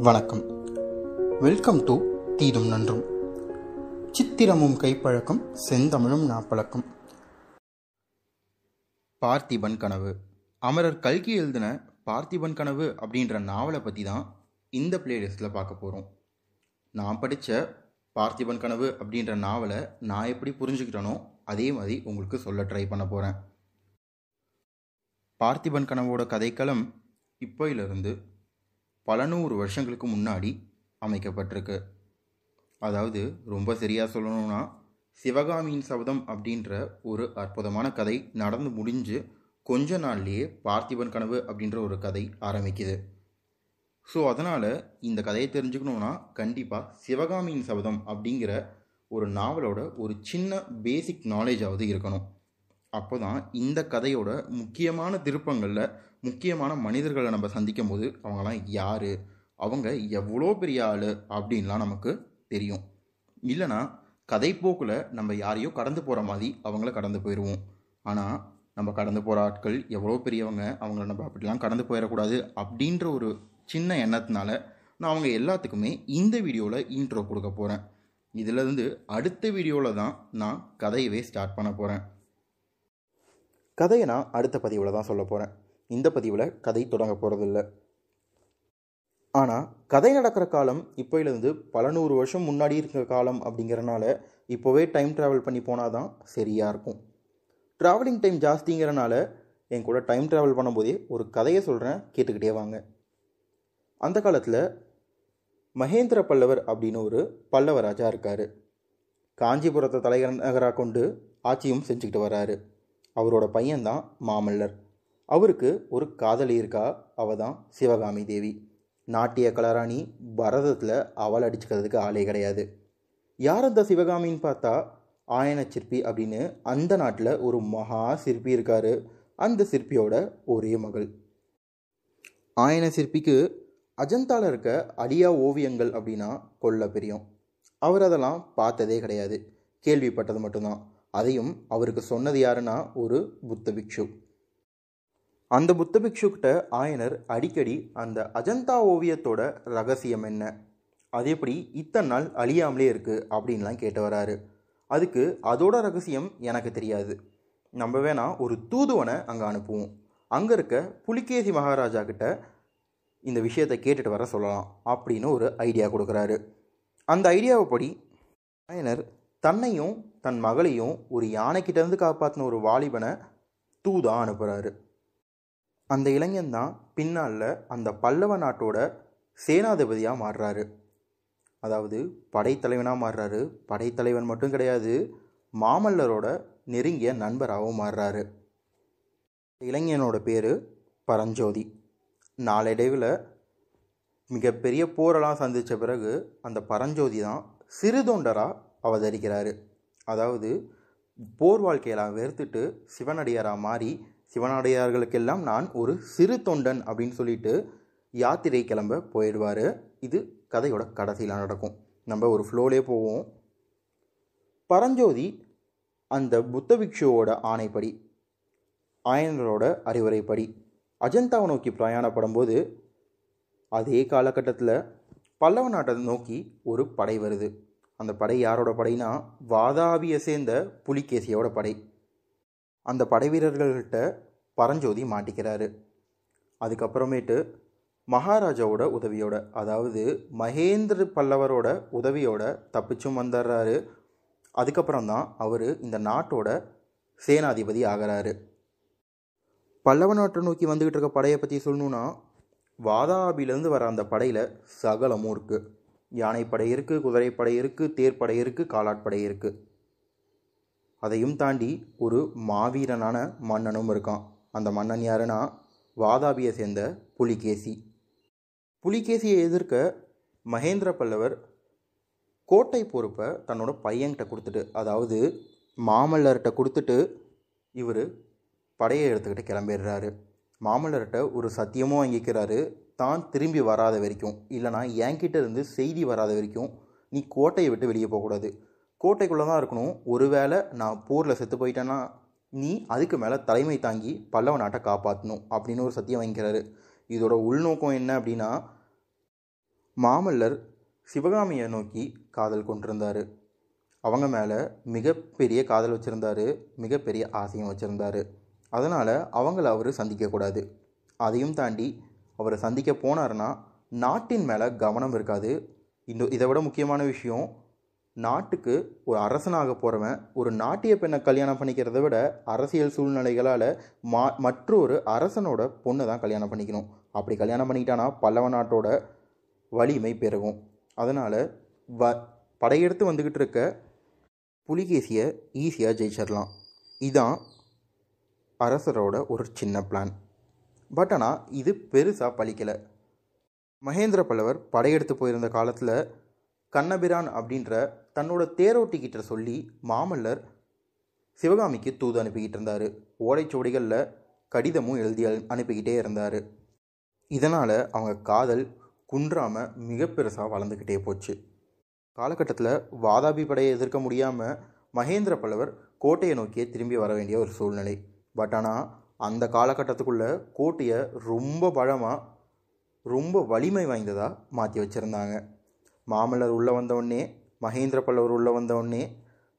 வணக்கம். Welcome to தீதும் நன்றும். சித்திரமும் கைப்பழக்கம் செந்தமிழும் நாப்பழக்கம். பார்த்திபன் கனவு. அமரர் கல்கி எழுதின பார்த்திபன் கனவு அப்படின்ற நாவலை பற்றி தான் இந்த பிளேலிஸ்ட்டில் பார்க்க போகிறோம் நான் படித்த பார்த்திபன் கனவு அப்படின்ற நாவலை நான் எப்படி புரிஞ்சுக்கிட்டனோ அதே மாதிரி உங்களுக்கு சொல்ல ட்ரை பண்ண போகிறேன் பார்த்திபன் கனவோட கதைக்களம் இப்போயிலிருந்து பல நூறு வருஷங்களுக்கு முன்னாடி அமைக்கப்பட்டிருக்கு. அதாவது ரொம்ப சரியாக சொல்லணும்னா சிவகாமியின் சபதம் அப்படின்ற ஒரு அற்புதமான கதை நடந்து முடிஞ்சு கொஞ்ச நாள்லேயே பார்த்திபன் கனவு அப்படின்ற ஒரு கதை ஆரம்பிக்குது. ஸோ அதனால் இந்த கதையை தெரிஞ்சுக்கணுன்னா கண்டிப்பாக சிவகாமியின் சபதம் அப்படிங்கிற ஒரு நாவலோட ஒரு சின்ன பேசிக் நாலேஜாவது இருக்கணும். அப்போ தான் இந்த கதையோட முக்கியமான திருப்பங்களில் முக்கியமான மனிதர்களை நம்ம சந்திக்கும் போது அவங்களாம் யார்? அவங்க எவ்வளோ பெரிய ஆள்? அப்படின்லாம் நமக்கு தெரியும். இல்லைனா கதைப்போக்கில் நம்ம யாரையோ கடந்து போகிற மாதிரி அவங்கள கடந்து போயிடுவோம் ஆனால் நம்ம கடந்து போகிற ஆட்கள் எவ்வளோ பெரியவங்க? அவங்கள நம்ம அப்படிலாம் கடந்து போயிடக்கூடாது அப்படின்ற ஒரு சின்ன எண்ணத்தினால நான் அவங்க எல்லாத்துக்குமே இந்த வீடியோவில் இன்ட்ரோ கொடுக்க போகிறேன் இதிலேருந்து அடுத்த வீடியோவில் தான் நான் கதையவே ஸ்டார்ட் பண்ண போகிறேன் கதையை நான் அடுத்த பதிவில் தான் சொல்ல போகிறேன் இந்த பதிவில் கதை தொடங்க போகிறதில்ல ஆனால் கதை நடக்கிற காலம் இப்போயிலேருந்து பல நூறு வருஷம் முன்னாடி இருக்கிற காலம் அப்படிங்கிறனால இப்போவே டைம் ட்ராவல் பண்ணி போனால் தான் சரியாக இருக்கும். ட்ராவலிங் டைம் ஜாஸ்திங்கிறனால என் கூட டைம் ட்ராவல் பண்ணும்போதே ஒரு கதையை சொல்கிறேன் கேட்டுக்கிட்டே வாங்க. அந்த காலத்தில் மகேந்திர பல்லவர் அப்படின்னு ஒரு பல்லவ ராஜா இருக்கார். காஞ்சிபுரத்தை தலைநகராக கொண்டு ஆட்சியும் செஞ்சுக்கிட்டு வராரு. அவரோட பையன்தான் மாமல்லர். அவருக்கு ஒரு காதலி இருக்கா? அவ தான் சிவகாமி தேவி. நாட்டிய கலராணி பரதத்தில் அவள் அடிச்சுக்கிறதுக்கு ஆளே கிடையாது. யார் அந்த சிவகாமின்னு பார்த்தா? ஆயன சிற்பி அப்படின்னு அந்த நாட்டில் ஒரு மகா சிற்பி இருக்கார். அந்த சிற்பியோட ஒரே மகள். ஆயன சிற்பிக்கு அஜந்தாவில் இருக்க அடியா ஓவியங்கள் அப்படின்னா கொல்ல பிரியம். அவர் அதெல்லாம் பார்த்ததே கிடையாது. கேள்விப்பட்டது மட்டும்தான். அதையும் அவருக்கு சொன்னது யாருன்னா ஒரு புத்த பிக்ஷு. அந்த புத்த பிக்ஷுக்கிட்ட ஆயனர் அடிக்கடி அந்த அஜந்தா ஓவியத்தோட ரகசியம் என்ன? அது எப்படி இத்தனை நாள் அழியாமலே இருக்குது அப்படின்லாம் கேட்டு வராரு. அதுக்கு அதோட ரகசியம் எனக்கு தெரியாது. நம்ம வேணா ஒரு தூதுவனை அங்கே அனுப்புவோம். அங்கே இருக்க புலிகேசி மகாராஜா கிட்ட இந்த விஷயத்தை கேட்டுட்டு வர சொல்லலாம் அப்படின்னு ஒரு ஐடியா கொடுக்குறாரு. அந்த ஐடியாவை படி ஆயனர் தன்னையும் தன் மகளையும் ஒரு யானைக்கிட்டேருந்து காப்பாற்றின ஒரு வாலிபனை தூதா அனுப்புகிறாரு அந்த இளைஞன் தான் பின்னால் அந்த பல்லவ நாட்டோட சேனாதிபதியாக மாறுறாரு. அதாவது படைத்தலைவனாக மாறுறாரு. படைத்தலைவன் மட்டும் கிடையாது மாமல்லரோட நெருங்கிய நண்பராகவும் மாறுறாரு. இளைஞனோட பேர் பரஞ்சோதி. நாளடைவில் மிகப்பெரிய போரெல்லாம் சந்தித்த பிறகு அந்த பரஞ்சோதி தான் சிறுதொண்டராக அவதரிக்கிறார். அதாவது போர் வாழ்க்கையெல்லாம் வெறுத்துட்டு சிவனடியாராக மாறி சிவனடியார்களுக்கெல்லாம் நான் ஒரு சிறு தொண்டன் அப்படின்னு சொல்லிட்டு யாத்திரை கிளம்ப போயிடுவார். இது கதையோட கடைசியில் நடக்கும். நம்ம ஒரு ஃப்ளோலே போவோம். பரஞ்சோதி அந்த புத்த பிக்ஷுவோட ஆணைப்படி ஆயனரோட அறிவுரைப்படி அஜந்தாவை நோக்கி பிரயாணப்படும் போது அதே காலகட்டத்தில் பல்லவ நாட்டை நோக்கி ஒரு படை வருது. அந்த படை யாரோட படைனா வாதாபியை சேர்ந்த புலிகேசியோட படை. அந்த படை வீரர்கள்கிட்ட பரஞ்சோதி மாட்டிக்கிறாரு. அதுக்கப்புறமேட்டு மகாராஜாவோட உதவியோட அதாவது மகேந்திர பல்லவரோட உதவியோட தப்பிச்சும் வந்துடுறாரு. அதுக்கப்புறம் தான் அவர் இந்த நாட்டோட சேனாதிபதி ஆகிறாரு. பல்லவ நாட்டை நோக்கி வந்துக்கிட்டு இருக்க படையை பற்றி சொல்லணுன்னா வாதாபிலேருந்து வர அந்த படையில் சகலமும் இருக்குது யானைப்படை இருக்குது குதிரைப்படை இருக்குது தேர்ப்படை இருக்குது காலாட்படை இருக்குது அதையும் தாண்டி ஒரு மாவீரனான மன்னனும் இருக்கான். அந்த மன்னன் யாருன்னா வாதாபியை சேர்ந்த புலிகேசி. புலிகேசியை எதிர்க்க மகேந்திர பல்லவர் கோட்டை பொறுப்பை தன்னோட பையன்கிட்ட கொடுத்துட்டு அதாவது மாமல்லர்கிட்ட கொடுத்துட்டு இவர் படையை எடுத்துக்கிட்டு கிளம்பிடுறாரு. மாமல்லர்கிட்ட ஒரு சத்தியமும் வாங்கிக்கிறாரு. தான் திரும்பி வராத வரைக்கும். இல்லைனா என்கிட்ட இருந்து செய்தி வராத வரைக்கும் நீ கோட்டையை விட்டு வெளியே போகக்கூடாது. கோட்டைக்குள்ளே தான் இருக்கணும். ஒருவேளை நான் போரில் செத்து போயிட்டேன்னா நீ அதுக்கு மேலே தலைமை தாங்கி பல்லவ நாட்டை காப்பாற்றணும் அப்படின்னு ஒரு சத்தியம் வாங்கிக்கிறாரு இதோட உள்நோக்கம் என்ன அப்படின்னா மாமல்லர் சிவகாமியை நோக்கி காதல் கொண்டிருந்தார். அவங்க மேலே மிகப்பெரிய காதல் வச்சுருந்தாரு மிகப்பெரிய ஆசையும் வச்சுருந்தாரு. அதனால் அவங்கள அவர் சந்திக்கக்கூடாது. அதையும் தாண்டி அவரை சந்திக்க போனாருன்னா நாட்டின் மேலே கவனம் இருக்காது. இன்னும் இதை விட முக்கியமான விஷயம் நாட்டுக்கு ஒரு அரசனாக போகிறவன் ஒரு நாட்டிய பெண்ணை கல்யாணம் பண்ணிக்கிறத விட அரசியல் சூழ்நிலைகளால் மா மற்றொரு அரசனோட பொண்ணை தான் கல்யாணம் பண்ணிக்கணும். அப்படி கல்யாணம் பண்ணிக்கிட்டானா பல்லவ நாட்டோட வலிமை பெருகும். அதனால் வ படையெடுத்து வந்துக்கிட்டு இருக்க புலிகேசியை ஈஸியாக ஜெயிச்சிடலாம் இதான் அரசரோட ஒரு சின்ன பிளான் பட் ஆனால் இது பெருசாக பழிக்கலை. மகேந்திர பல்லவர் படையெடுத்து போயிருந்த காலத்தில் கண்ணபிரான் அப்படின்ற தன்னோட தேரோட்டிக்கிட்ட சொல்லி மாமல்லர் சிவகாமிக்கு தூது அனுப்பிக்கிட்டு இருந்தார். ஓலைச்சுவடிகளில் கடிதமும் எழுதி அனு- அனுப்பிக்கிட்டே இருந்தார். இதனால் அவங்க காதல் குன்றாமல் மிக பெருசாக வளர்ந்துக்கிட்டே போச்சு. காலகட்டத்தில் வாதாபி படையை எதிர்க்க முடியாமல் மகேந்திர பல்லவர் கோட்டையை நோக்கியே திரும்பி வர வேண்டிய ஒரு சூழ்நிலை. பட் ஆனால் அந்த காலகட்டத்துக்குள்ளே கோட்டையை ரொம்ப பழமாக ரொம்ப வலிமை வாய்ந்ததாக மாற்றி வச்சுருந்தாங்க. மாமல்லர் உள்ளே வந்தவுடனே மகேந்திர பல்லவர் உள்ளே வந்தவுடனே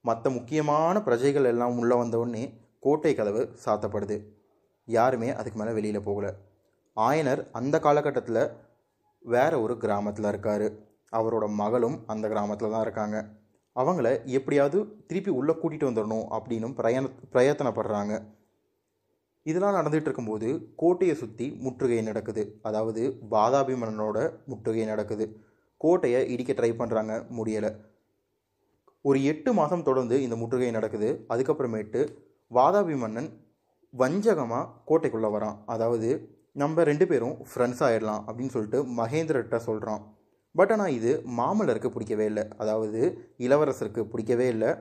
மற்ற முக்கியமான பிரஜைகள் எல்லாம் உள்ளே வந்தவுடனே கோட்டை கதவு சாத்தப்படுது. யாருமே அதுக்கு மேலே வெளியில் போகலை. ஆயனர் அந்த காலகட்டத்தில் வேற ஒரு கிராமத்தில் இருக்கார். அவரோட மகளும் அந்த கிராமத்தில் தான் இருக்காங்க. அவங்கள எப்படியாவது திருப்பி உள்ளே கூட்டிகிட்டு வந்துடணும் அப்படின்னும் பிரயண பிரயத்தனப்படுறாங்க. இதெல்லாம் நடந்துகிட்டு இருக்கும்போது கோட்டையை சுற்றி முற்றுகை நடக்குது. அதாவது வாதாபி மன்னனோட முற்றுகை நடக்குது. கோட்டையை இடிக்க ட்ரை பண்ணுறாங்க முடியலை. ஒரு எட்டு மாதம் தொடர்ந்து இந்த முற்றுகை நடக்குது. அதுக்கப்புறமேட்டு வாதாபி மன்னன் வஞ்சகமாக கோட்டைக்குள்ளே வரான். அதாவது நம்ம ரெண்டு பேரும் ஃப்ரெண்ட்ஸ் ஆயிடலாம் அப்படின்னு சொல்லிட்டு மகேந்திரட்ட சொல்கிறான் பட் ஆனால் இது மாமல்லருக்கு பிடிக்கவே இல்லை. அதாவது இளவரசருக்கு பிடிக்கவே இல்லை.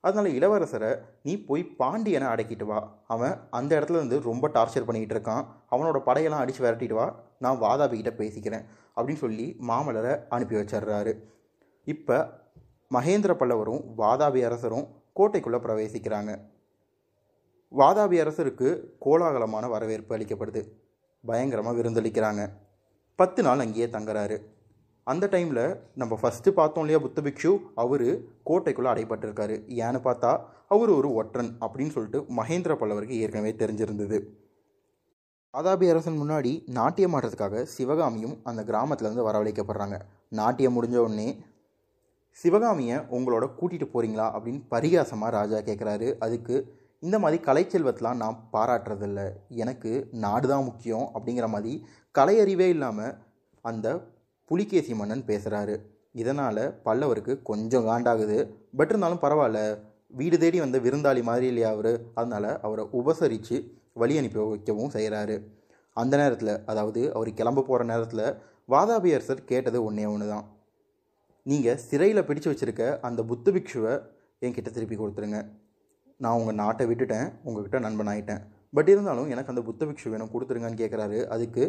அதனால் இளவரசரை நீ போய் பாண்டியனை அடக்கிட்டு வா. அவன் அந்த இடத்துல இருந்து ரொம்ப டார்ச்சர் பண்ணிக்கிட்டு இருக்கான். அவனோட படையெல்லாம் அடித்து விரட்டிட்டு வா. நான் வாதாபிகிட்ட பேசிக்கிறேன் அப்படின்னு சொல்லி மாமல்லரை அனுப்பி வச்சிடுறாரு. இப்போ மகேந்திர பல்லவரும் வாதாபி அரசரும் கோட்டைக்குள்ளே பிரவேசிக்கிறாங்க. வாதாபி அரசருக்கு கோலாகலமான வரவேற்பு அளிக்கப்படுது. பயங்கரமாக விருந்தளிக்கிறாங்க. பத்து நாள் அங்கேயே தங்குறாரு. அந்த டைமில் நம்ம ஃபஸ்ட்டு பார்த்தோம் இல்லையா புத்த பிக்ஷு? அவர் கோட்டைக்குள்ளே அடைப்பட்டிருக்காரு ஏன்னு பார்த்தா அவர் ஒரு ஒற்றன் அப்படின்னு சொல்லிட்டு மகேந்திர பல்லவருக்கு ஏற்கனவே தெரிஞ்சிருந்தது. ஆதாபி அரசன் முன்னாடி நாட்டியம் ஆடுறதுக்காக சிவகாமியும் அந்த கிராமத்துலேருந்து வரவழைக்கப்படுறாங்க. நாட்டியம் முடிஞ்ச உடனே சிவகாமியை உங்களோட கூட்டிகிட்டு போகிறீங்களா அப்படின்னு பரிகாசமாக ராஜா கேட்குறாரு அதுக்கு இந்த மாதிரி கலைச்செல்வத்தெலாம் நான் பாராட்டுறதில்ல. எனக்கு நாடு தான் முக்கியம். அப்படிங்கிற மாதிரி கலையறிவே இல்லாமல் அந்த புலிகேசி மன்னன் பேசுகிறாரு இதனால் பல்லவருக்கு கொஞ்சம் காண்டாகுது. பட் இருந்தாலும் பரவாயில்ல. வீடு தேடி வந்த விருந்தாளி மாதிரி இல்லையா அவர்? அதனால் அவரை உபசரித்து வழி அனுப்பி வைக்கவும் செய்கிறாரு அந்த நேரத்தில் அதாவது அவர் கிளம்ப போகிற நேரத்தில் வாதாபி அரசர் கேட்டது ஒன்றே ஒன்று தான் நீங்கள் சிறையில் பிடிச்சு வச்சுருக்க அந்த புத்த பிக்ஷுவை என்கிட்ட திருப்பி கொடுத்துருங்க. நான் உங்கள் நாட்டை விட்டுட்டேன். உங்ககிட்ட நண்பன் ஆகிட்டேன் பட் இருந்தாலும் எனக்கு அந்த புத்த பிக்ஷு வேணும் கொடுத்துருங்கன்னு கேட்குறாரு அதுக்கு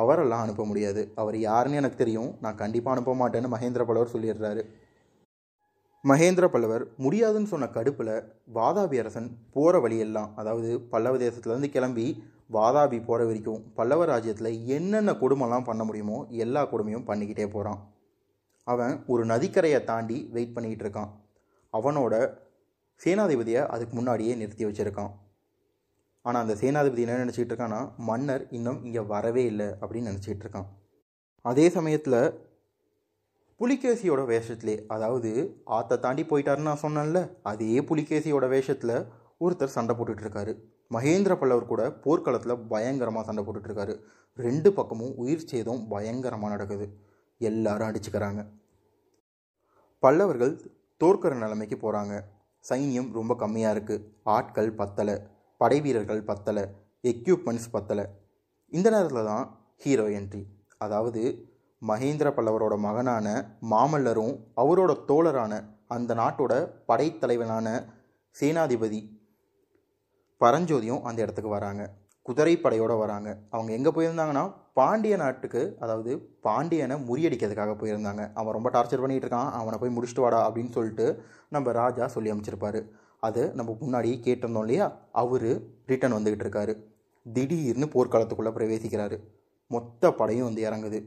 அவரெல்லாம் அனுப்ப முடியாது. அவர் யாருன்னு எனக்கு தெரியும். நான் கண்டிப்பாக அனுப்ப மாட்டேன்னு மகேந்திர பல்லவர் சொல்லிடுறாரு. மகேந்திர பல்லவர் முடியாதுன்னு சொன்ன கடுப்பில் வாதாபி அரசன் போகிற வழியெல்லாம் அதாவது பல்லவ தேசத்துலேருந்து கிளம்பி வாதாபி போகிற வரைக்கும் பல்லவ ராஜ்யத்தில் என்னென்ன கொடுமைலாம் பண்ண முடியுமோ எல்லா கொடுமையும் பண்ணிக்கிட்டே போகிறான் அவன் ஒரு நதிக்கரையை தாண்டி வெயிட் பண்ணிக்கிட்டு இருக்கான். அவனோட சேனாதிபதியை அதுக்கு முன்னாடியே நிறுத்தி வச்சுருக்கான். ஆனால் அந்த சேனாதிபதி என்ன நினச்சிக்கிட்டு இருக்கான்னா மன்னர் இன்னும் இங்கே வரவே இல்லை அப்படின்னு நினச்சிக்கிட்டு இருக்கான். அதே சமயத்தில் புலிகேசியோட வேஷத்திலே அதாவது ஆற்றை தாண்டி போயிட்டாருன்னு நான் சொன்னேன்ல அதே புலிகேசியோட வேஷத்தில் ஒருத்தர் சண்டை போட்டுட்டு இருக்காரு. மகேந்திர பல்லவர் கூட போர்க்களத்தில் பயங்கரமாக சண்டை போட்டுட்டு இருக்காரு. ரெண்டு பக்கமும் உயிர் சேதம் பயங்கரமாக நடக்குது. எல்லாரும் அடிச்சுக்கிறாங்க. பல்லவர்கள் தோற்கிற நிலைமைக்கு போகிறாங்க சைன்யம் ரொம்ப கம்மியாக இருக்குது ஆட்கள் பத்தலை. படை வீரர்கள் பத்தலை எக்யூப்மெண்ட்ஸ் பத்தலை. இந்த நேரத்தில் தான் ஹீரோ என்ட்ரி அதாவது மகேந்திர பல்லவரோட மகனான மாமல்லரும் அவரோட தோழரான அந்த நாட்டோட படைத்தலைவனான சேனாதிபதி பரஞ்சோதியும் அந்த இடத்துக்கு வராங்க. குதிரைப்படையோடு வராங்க. அவங்க எங்கே போயிருந்தாங்கன்னா பாண்டிய நாட்டுக்கு அதாவது பாண்டியனை முறியடிக்கிறதுக்காக போயிருந்தாங்க. அவன் ரொம்ப டார்ச்சர் பண்ணிகிட்டு இருக்கான். அவனை போய் முடிச்சுட்டு வாடா அப்படின்னு சொல்லிட்டு நம்ம ராஜா சொல்லி அமைச்சிருப்பாரு அது நம்ம முன்னாடியே கேட்டிருந்தோம் இல்லையா? அவர் ரிட்டர்ன் வந்துக்கிட்டு இருக்காரு. திடீர்னு போர்க்காலத்துக்குள்ளே பிரவேசிக்கிறாரு. மொத்த படையும் வந்து இறங்குது.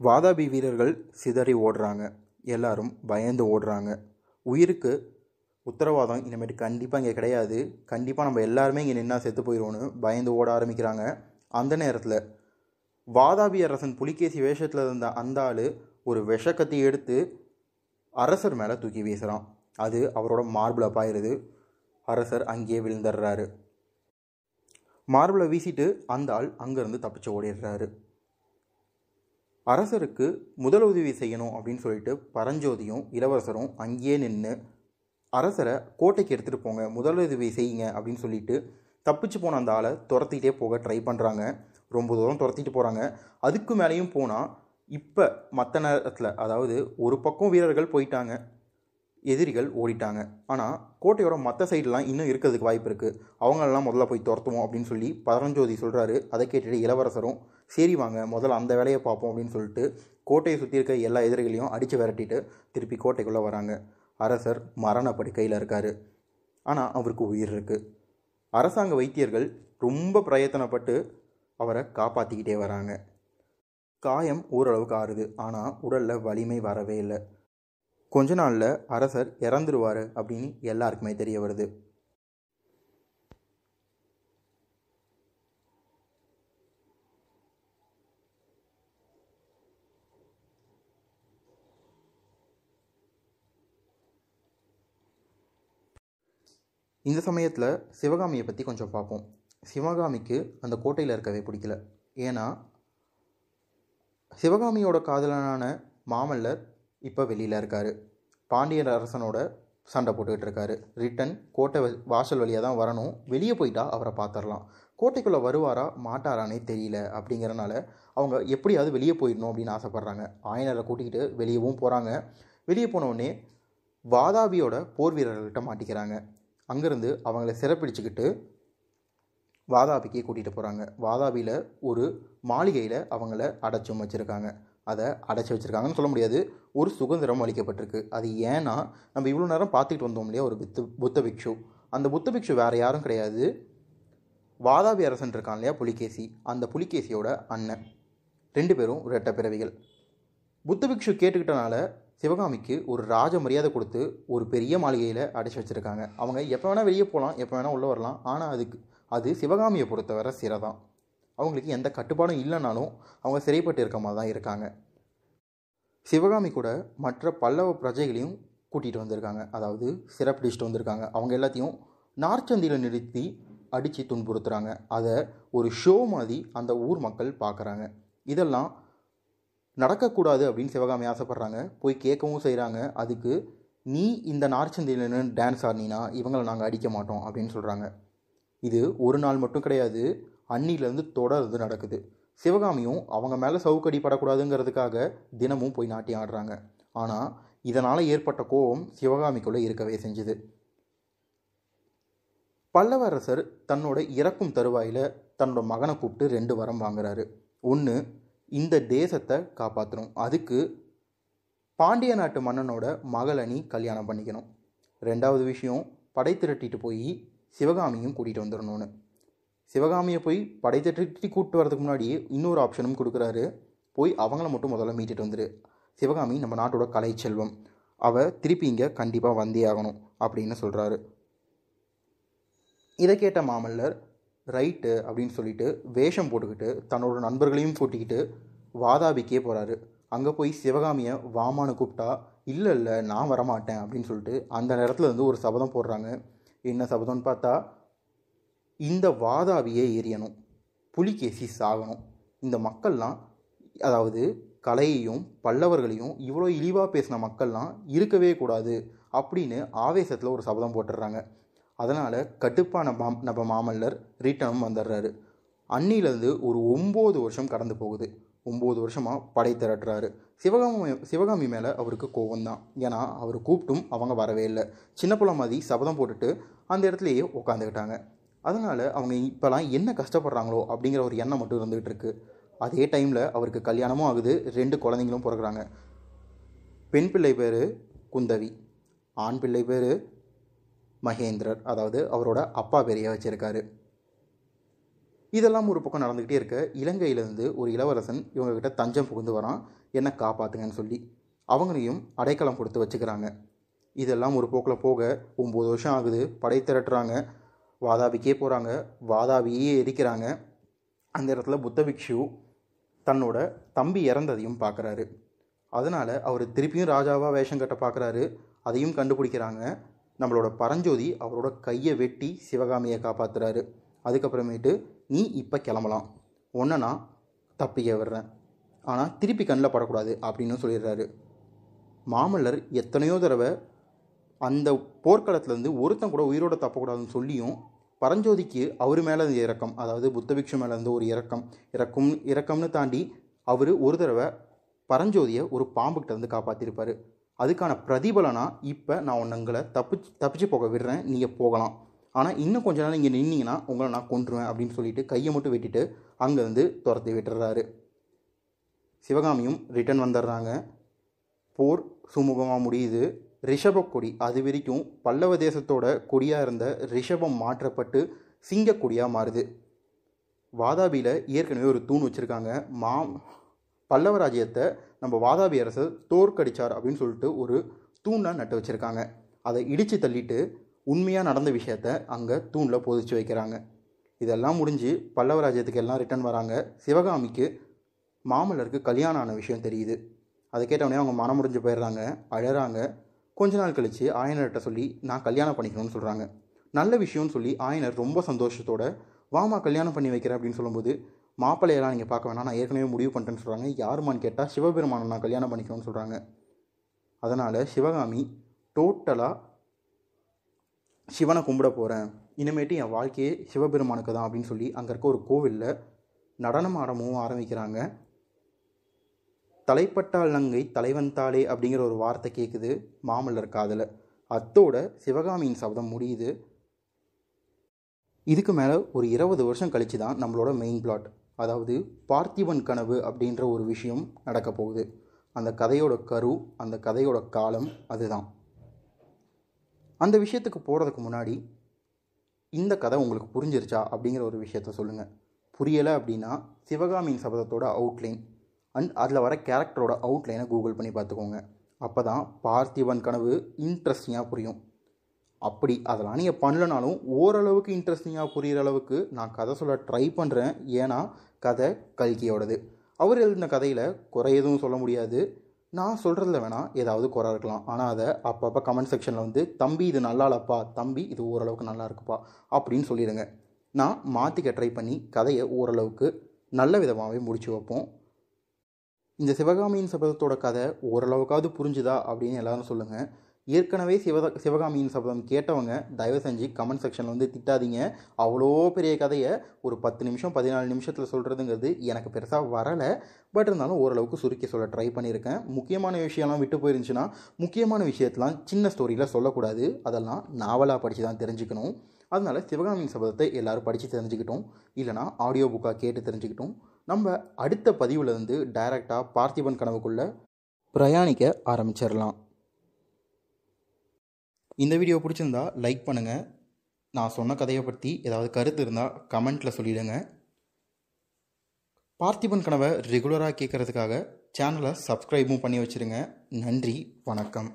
வாதாபி வீரர்கள் சிதறி ஓடுறாங்க. எல்லாரும் பயந்து ஓடுறாங்க. உயிருக்கு உத்தரவாதம் இனிமேட்டு கண்டிப்பாக இங்கே கிடையாது. கண்டிப்பாக நம்ம எல்லாருமே இங்கே நின்னா செத்து போயிடுவோன்னு பயந்து ஓட ஆரம்பிக்கிறாங்க. அந்த நேரத்தில் வாதாபி அரசன் புலிகேசி வேஷத்தில் இருந்த அந்த ஆள் ஒரு விஷக்கத்தி எடுத்து அரசர் மேலே தூக்கி வீசுகிறான் அது அவரோட மார்பிளை பாயிருது அரசர் அங்கேயே விழுந்துடுறாரு. மார்பிளை வீசிட்டு அந்த ஆள் அங்கேருந்து தப்பிச்சு ஓடிடுறாரு. அரசருக்கு முதலுதவி செய்யணும் அப்படின்னு சொல்லிட்டு பரஞ்சோதியும் இளவரசரும் அங்கேயே நின்று அரசரை கோட்டைக்கு எடுத்துகிட்டு போங்க முதலுதவி செய்யுங்க அப்படின்னு சொல்லிட்டு தப்பிச்சு போன அந்த ஆளை துரத்திக்கிட்டே போக ட்ரை பண்ணுறாங்க ரொம்ப தூரம் துரத்திட்டு போகிறாங்க அதுக்கு மேலேயும் போனால் இப்போ மற்ற நேரத்தில் அதாவது ஒரு பக்கம் வீரர்கள் போயிட்டாங்க. எதிரிகள் ஓடிட்டாங்க. ஆனால் கோட்டையோட மற்ற சைடெலாம் இன்னும் இருக்கிறதுக்கு வாய்ப்பு இருக்குது அவங்களெல்லாம் முதல்ல போய் துரத்துவோம் அப்படின்னு சொல்லி பரஞ்சோதி சொல்கிறாரு அதை கேட்டுட்டு இளவரசரும் சரி வாங்க முதல்ல அந்த வேலையை பார்ப்போம் அப்படின்னு சொல்லிட்டு கோட்டையை சுற்றி இருக்க எல்லா எதிரிகளையும் அடித்து விரட்டிட்டு திருப்பி கோட்டைக்குள்ளே வராங்க. அரசர் மரண படுக்கையில் இருக்கார். ஆனால் அவருக்கு உயிர் இருக்குது அரசாங்க வைத்தியர்கள் ரொம்ப பிரயத்தனப்பட்டு அவரை காப்பாற்றிக்கிட்டே வராங்க. காயம் ஓரளவுக்கு ஆறுது. ஆனால் உடலில் வலிமை வரவே இல்லை. கொஞ்ச நாளில் அரசர் இறந்துருவார் அப்படின்னு எல்லாருக்குமே தெரிய வருது. இந்த சமயத்தில் சிவகாமியை பற்றி கொஞ்சம் பார்ப்போம். சிவகாமிக்கு அந்த கோட்டையில் இருக்கவே பிடிக்கல. ஏன்னா சிவகாமியோட காதலனான மாமல்லர் இப்போ வெளியில் இருக்கார். பாண்டியர் அரசனோட சண்டை போட்டுக்கிட்டு இருக்காரு. ரிட்டன் கோட்டை வாசல் வழியாக தான் வரணும். வெளியே போயிட்டா அவரை பார்த்துடலாம் கோட்டைக்குள்ளே வருவாரா மாட்டாரானே தெரியல அப்படிங்கிறனால அவங்க எப்படியாவது வெளியே போயிடணும் அப்படின்னு ஆசைப்பட்றாங்க. ஆயனரை கூட்டிக்கிட்டு வெளியவும் போகிறாங்க வெளியே போனவுடனே வாதாபியோட போர் வீரர்கள்கிட்ட மாட்டிக்கிறாங்க. அங்கேருந்து அவங்கள சிறப்பிடிச்சுக்கிட்டு வாதாபிக்கு கூட்டிகிட்டு போகிறாங்க வாதாபியில் ஒரு மாளிகையில் அவங்கள அடைச்சும் வச்சுருக்காங்க. அதை அடைச்சி வச்சுருக்காங்கன்னு சொல்ல முடியாது. ஒரு சுதந்திரம் அளிக்கப்பட்டிருக்கு. அது ஏன்னா நம்ம இவ்வளோ நேரம் பார்த்துக்கிட்டு வந்தோம் இல்லையா? ஒரு புத்த புத்த பிக்ஷு. அந்த புத்த பிக்ஷு வேறு யாரும் கிடையாது. வாதாபி அரசன் இருக்கான் இல்லையா? புலிகேசி. அந்த புலிகேசியோட அண்ணன். ரெண்டு பேரும் ஒரு எட்ட பிறவிகள். புத்த பிக்ஷு கேட்டுக்கிட்டனால சிவகாமிக்கு ஒரு ராஜ மரியாதை கொடுத்து ஒரு பெரிய மாளிகையில் அடைச்சி வச்சுருக்காங்க. அவங்க எப்போ வேணால் வெளியே போகலாம் எப்போ வேணால் உள்ளே வரலாம். ஆனால் அதுக்கு அது சிவகாமியை பொறுத்தவரை சிறை தான் அவங்களுக்கு எந்த கட்டுப்பாடும் இல்லைனாலும் அவங்க சிறைப்பட்டு இருக்க மாதிரி தான் இருக்காங்க. சிவகாமி கூட மற்ற பல்லவ பிரஜைகளையும் கூட்டிகிட்டு வந்திருக்காங்க. அதாவது சிறப்பிடிச்சிட்டு வந்திருக்காங்க. அவங்க எல்லாத்தையும் நார்ச்சந்தியில் நிறுத்தி அடித்து துன்புறுத்துறாங்க. அதை ஒரு ஷோ மாதிரி அந்த ஊர் மக்கள் பார்க்குறாங்க இதெல்லாம் நடக்கக்கூடாது அப்படின்னு சிவகாமி ஆசைப்பட்றாங்க. போய் கேட்கவும் செய்கிறாங்க அதுக்கு நீ இந்த நார்ச்சந்தியில் நின்று டான்ஸ் ஆடினா இவங்களை நாங்கள் அடிக்க மாட்டோம் அப்படின்னு சொல்கிறாங்க இது ஒரு நாள் மட்டும் கிடையாது. அன்னிலேருந்து தொடர்ந்து நடக்குது. சிவகாமியும் அவங்க மேலே சவுக்கடி படக்கூடாதுங்கிறதுக்காக தினமும் போய் நாட்டி ஆடுறாங்க. ஆனால் இதனால் ஏற்பட்ட கோபம் சிவகாமிக்குள்ளே இருக்கவே செஞ்சுது. பல்லவரசர் தன்னோட இறக்கும் தருவாயில் தன்னோட மகனை கூப்பிட்டு ரெண்டு வரம் வாங்குறாரு. ஒன்று இந்த தேசத்தை காப்பாற்றணும் அதுக்கு பாண்டிய நாட்டு மன்னனோட மகளை நீ கல்யாணம் பண்ணிக்கணும். ரெண்டாவது விஷயம் படை திரட்டிட்டு போய் சிவகாமியும் கூட்டிகிட்டு வந்துடணும்னு. சிவகாமியை போய் படை திரட்டி கூப்பிட்டு வரதுக்கு முன்னாடியே இன்னொரு ஆப்ஷனும் கொடுக்குறாரு. போய் அவங்கள மட்டும் முதல்ல மீட்டுட்டு வந்துரு. சிவகாமி நம்ம நாட்டோட கலை செல்வம். அவள் திருப்பி இங்கே கண்டிப்பாக வந்தே ஆகணும் அப்படின்னு சொல்கிறாரு இதை கேட்ட மாமல்லர் ரைட்டு அப்படின்னு சொல்லிட்டு வேஷம் போட்டுக்கிட்டு தன்னோட நண்பர்களையும் கூட்டிக்கிட்டு வாதாபிக்கே போகிறாரு அங்கே போய் சிவகாமியை வாமான்னு கூப்பிட்டா இல்லை இல்லை நான் வரமாட்டேன் அப்படின்னு சொல்லிட்டு அந்த நேரத்தில் வந்து ஒரு சபதம் போடுறாங்க. என்ன சபதம்னு பார்த்தா இந்த வாதாபியை எரியணும். புலிகேசி சாகணும். இந்த மக்கள்லாம் அதாவது கலையையும் பல்லவர்களையும் இவ்வளோ இழிவாக பேசின மக்கள்லாம் இருக்கவே கூடாது அப்படின்னு ஆவேசத்தில் ஒரு சபதம் போட்டுடுறாங்க அதனால் கட்டுப்பான மாம் நம்ம மாமல்லர் ரிட்டனும் வந்துடுறாரு. அன்னிலேருந்து ஒரு ஒம்பது வருஷம் கடந்து போகுது. ஒம்பது வருஷமாக படை திரட்டுறாரு. சிவகாமி சிவகாமி மேலே அவருக்கு கோபம் தான் ஏன்னா அவர் கூப்பிட்டும் அவங்க வரவே இல்லை. சின்ன பிள்ளை மாதிரி சபதம் போட்டுட்டு அந்த இடத்துலையே உட்காந்துக்கிட்டாங்க அதனால் அவங்க இப்போலாம் என்ன கஷ்டப்படுறாங்களோ அப்படிங்கிற ஒரு எண்ணம் மட்டும் இருந்துகிட்டு இருக்குது அதே டைமில் அவருக்கு கல்யாணமும் ஆகுது ரெண்டு குழந்தைங்களும் பிறகுறாங்க பெண் பிள்ளை பேர் குந்தவி ஆண் பிள்ளை பேர் மகேந்திரர் அதாவது அவரோட அப்பா பெரிய வச்சுருக்காரு. இதெல்லாம் ஒரு பக்கம் நடந்துக்கிட்டே இருக்க. இலங்கையிலேருந்து ஒரு இளவரசன் இவங்ககிட்ட தஞ்சம் புகுந்து வரான். என்னை காப்பாற்றுங்கன்னு சொல்லி அவங்களையும் அடைக்கலம் கொடுத்து வச்சுக்கிறாங்க. இதெல்லாம் ஒரு போக்கில் போக ஒம்பது வருஷம் ஆகுது. படை திரட்டுறாங்க. வாதாபிக்கே போகிறாங்க வாதாபியே எரிக்கிறாங்க. அந்த இடத்துல புத்த பிக்ஷு தன்னோட தம்பி இறந்ததையும் பார்க்குறாரு அதனால் அவர் திருப்பியும் ராஜாவாக வேஷம் கட்ட பார்க்குறாரு அதையும் கண்டுபிடிக்கிறாங்க. நம்மளோட பரஞ்சோதி அவரோட கையை வெட்டி சிவகாமியை காப்பாற்றுறாரு அதுக்கப்புறமேட்டு நீ இப்போ கிளம்பலாம். ஒன்று நான் தப்பிக்க விடுறேன். ஆனால் திருப்பி கண்ணில் படக்கூடாது அப்படின்னு சொல்லிடுறாரு. மாமல்லர் எத்தனையோ தடவை அந்த போர்க்களத்துலேருந்து ஒருத்தன் கூட உயிரோட தப்பக்கூடாதுன்னு சொல்லியும் பரஞ்சோதிக்கு அவர் மேலே இறக்கம் அதாவது புத்தபிக்ஷு மேலே இருந்து ஒரு இறக்கம் இறக்கும் இறக்கம்னு தாண்டி அவர் ஒரு தடவை பரஞ்சோதியை ஒரு பாம்புக்கிட்ட வந்து காப்பாற்றிருப்பார் அதுக்கான பிரதிபலனா இப்போ நான் உங்களை தப்பிச்சு தப்பிச்சு போக விடுறேன் நீங்கள் போகலாம். ஆனால் இன்னும் கொஞ்ச நேரம் இங்கே நின்னீங்கன்னா உங்களை நான் கொன்றுவேன் அப்படின்னு சொல்லிட்டு கையை மட்டும் வெட்டிட்டு அங்கேருந்து துரத்தி விட்டுறாரு. சிவகாமியும் ரிட்டர்ன் வந்துடுறாங்க. போர் சுமூகமாக முடியுது. ரிஷப கொடி அது வரைக்கும் பல்லவ தேசத்தோட கொடியாக இருந்த ரிஷபம் மாற்றப்பட்டு சிங்க கொடியாக மாறுது. வாதாபியில் ஏற்கனவே ஒரு தூண் வச்சுருக்காங்க. மா பல்லவ ராஜ்யத்தை நம்ம வாதாபி அரசர் தோற்கடிச்சார் அப்படின்னு சொல்லிட்டு ஒரு தூணாக நட்டு வச்சுருக்காங்க. அதை இடித்து தள்ளிட்டு உண்மையாக நடந்த விஷயத்த அங்கே தூணில் பொதிச்சு வைக்கிறாங்க. இதெல்லாம் முடிஞ்சு பல்லவ ராஜ்யத்துக்கு எல்லாம் ரிட்டர்ன் வராங்க. சிவகாமிக்கு மாமல்லருக்கு கல்யாணம் ஆன விஷயம் தெரியுது. அதை கேட்டவொடனே அவங்க மனம் முடிஞ்சு போயிடுறாங்க அழகிறாங்க கொஞ்ச நாள் கழித்து ஆயனர்கிட்ட சொல்லி நான் கல்யாணம் பண்ணிக்கணும்னு சொல்கிறாங்க நல்ல விஷயம்னு சொல்லி ஆயனர் ரொம்ப சந்தோஷத்தோட வாமா கல்யாணம் பண்ணி வைக்கிறேன் அப்படின்னு சொல்லும்போது மாப்பிள்ளையெல்லாம் நீங்கள் பார்க்க வேணாம் நான் ஏற்கனவே முடிவு பண்ணிட்டேன்னு சொல்கிறாங்க யாருமான்னு கேட்டால் சிவபெருமானை நான் கல்யாணம் பண்ணிக்கணும்னு சொல்கிறாங்க அதனால் சிவகாமி டோட்டலாக சிவனை கும்பிட போகிறேன் இனிமேட்டு என் வாழ்க்கையே சிவபெருமானுக்கு தான் அப்படின்னு சொல்லி அங்கே இருக்க ஒரு கோவிலில் நடனம் ஆடவும் ஆரம்பிக்கிறாங்க. தலைப்பட்டால் நங்கை தலைவன் தாளே அப்படிங்கிற ஒரு வார்த்தை கேட்குது மாமல்லர் காதில். அத்தோட சிவகாமியின் சபதம் முடியுது. இதுக்கு மேலே ஒரு இருபது வருஷம் கழித்து தான் நம்மளோட மெயின் பிளாட் அதாவது பார்த்திபன் கனவு அப்படின்ற ஒரு விஷயம் நடக்க போகுது. அந்த கதையோட கரு அந்த கதையோட காலம் அதுதான். அந்த விஷயத்துக்கு போகிறதுக்கு முன்னாடி இந்த கதை உங்களுக்கு புரிஞ்சிருச்சா அப்படிங்கிற ஒரு விஷயத்த சொல்லுங்கள் புரியலை அப்படின்னா சிவகாமியின் சபதத்தோட அவுட்லைன் அண்ட் அதில் வர கேரக்டரோட அவுட்லைனை கூகுள் பண்ணி பார்த்துக்கோங்க. அப்போ தான் பார்த்திபன் கனவு இன்ட்ரெஸ்டிங்காக புரியும். அப்படி அதெல்லாம் நீங்கள் பண்ணலனாலும் ஓரளவுக்கு இன்ட்ரெஸ்டிங்காக புரிகிற அளவுக்கு நான் கதை சொல்ல ட்ரை பண்ணுறேன் ஏன்னா கதை கல்கியோடது. அவர் எழுதின கதையில் குறை எதுவும் சொல்ல முடியாது. நான் சொல்கிறதுல வேணால் ஏதாவது குறை இருக்கலாம். ஆனால் அதை அப்பப்போ கமெண்ட் செக்ஷனில் வந்து தம்பி இது நல்லா இல்லப்பா. தம்பி இது ஓரளவுக்கு நல்லா இருக்குப்பா. அப்படின்னு சொல்லிடுங்க. நான் மாற்றிக்க ட்ரை பண்ணி கதையை ஓரளவுக்கு நல்ல விதமாகவே முடிச்சு வைப்போம். இந்த சிவகாமியின் சபதத்தோட கதை ஓரளவுக்காவது புரிஞ்சுதா அப்படின்னு எல்லாரும் சொல்லுங்கள் ஏற்கனவே சிவத சிவகாமியின் சபதம் கேட்டவங்க தயவு செஞ்சு கமெண்ட் செக்ஷனில் வந்து திட்டாதீங்க. அவ்வளோ பெரிய கதையை ஒரு பத்து நிமிஷம் பதினாலு நிமிஷத்தில் சொல்கிறதுங்கிறது எனக்கு பெருசாக வரலை. பட் இருந்தாலும் ஓரளவுக்கு சுருக்கி சொல்ல ட்ரை பண்ணியிருக்கேன் முக்கியமான விஷயம்லாம் விட்டு போயிருந்துச்சுன்னா முக்கியமான விஷயத்தெலாம் சின்ன ஸ்டோரியில் சொல்லக்கூடாது. அதெல்லாம் நாவலாக படித்து தான் தெரிஞ்சுக்கணும். அதனால் சிவகாமியின் சபதத்தை எல்லோரும் படித்து தெரிஞ்சுக்கிட்டோம். இல்லைனா ஆடியோ புக்காக கேட்டு தெரிஞ்சுக்கிட்டோம். நம்ம அடுத்த பதிவுலேருந்து இருந்து டைரெக்டாக பார்த்திபன் கனவுக்குள்ளே பிரயாணிக்க ஆரம்பிச்சிடலாம். இந்த வீடியோ பிடிச்சிருந்தா லைக் பண்ணுங்கள் நான் சொன்ன கதையை பற்றி ஏதாவது கருத்து இருந்தால் கமெண்ட்டில் சொல்லிவிடுங்க பார்த்திபன் கனவை ரெகுலராக கேட்குறதுக்காக சேனலை சப்ஸ்கிரைபும் பண்ணி வச்சுருங்க. நன்றி வணக்கம்.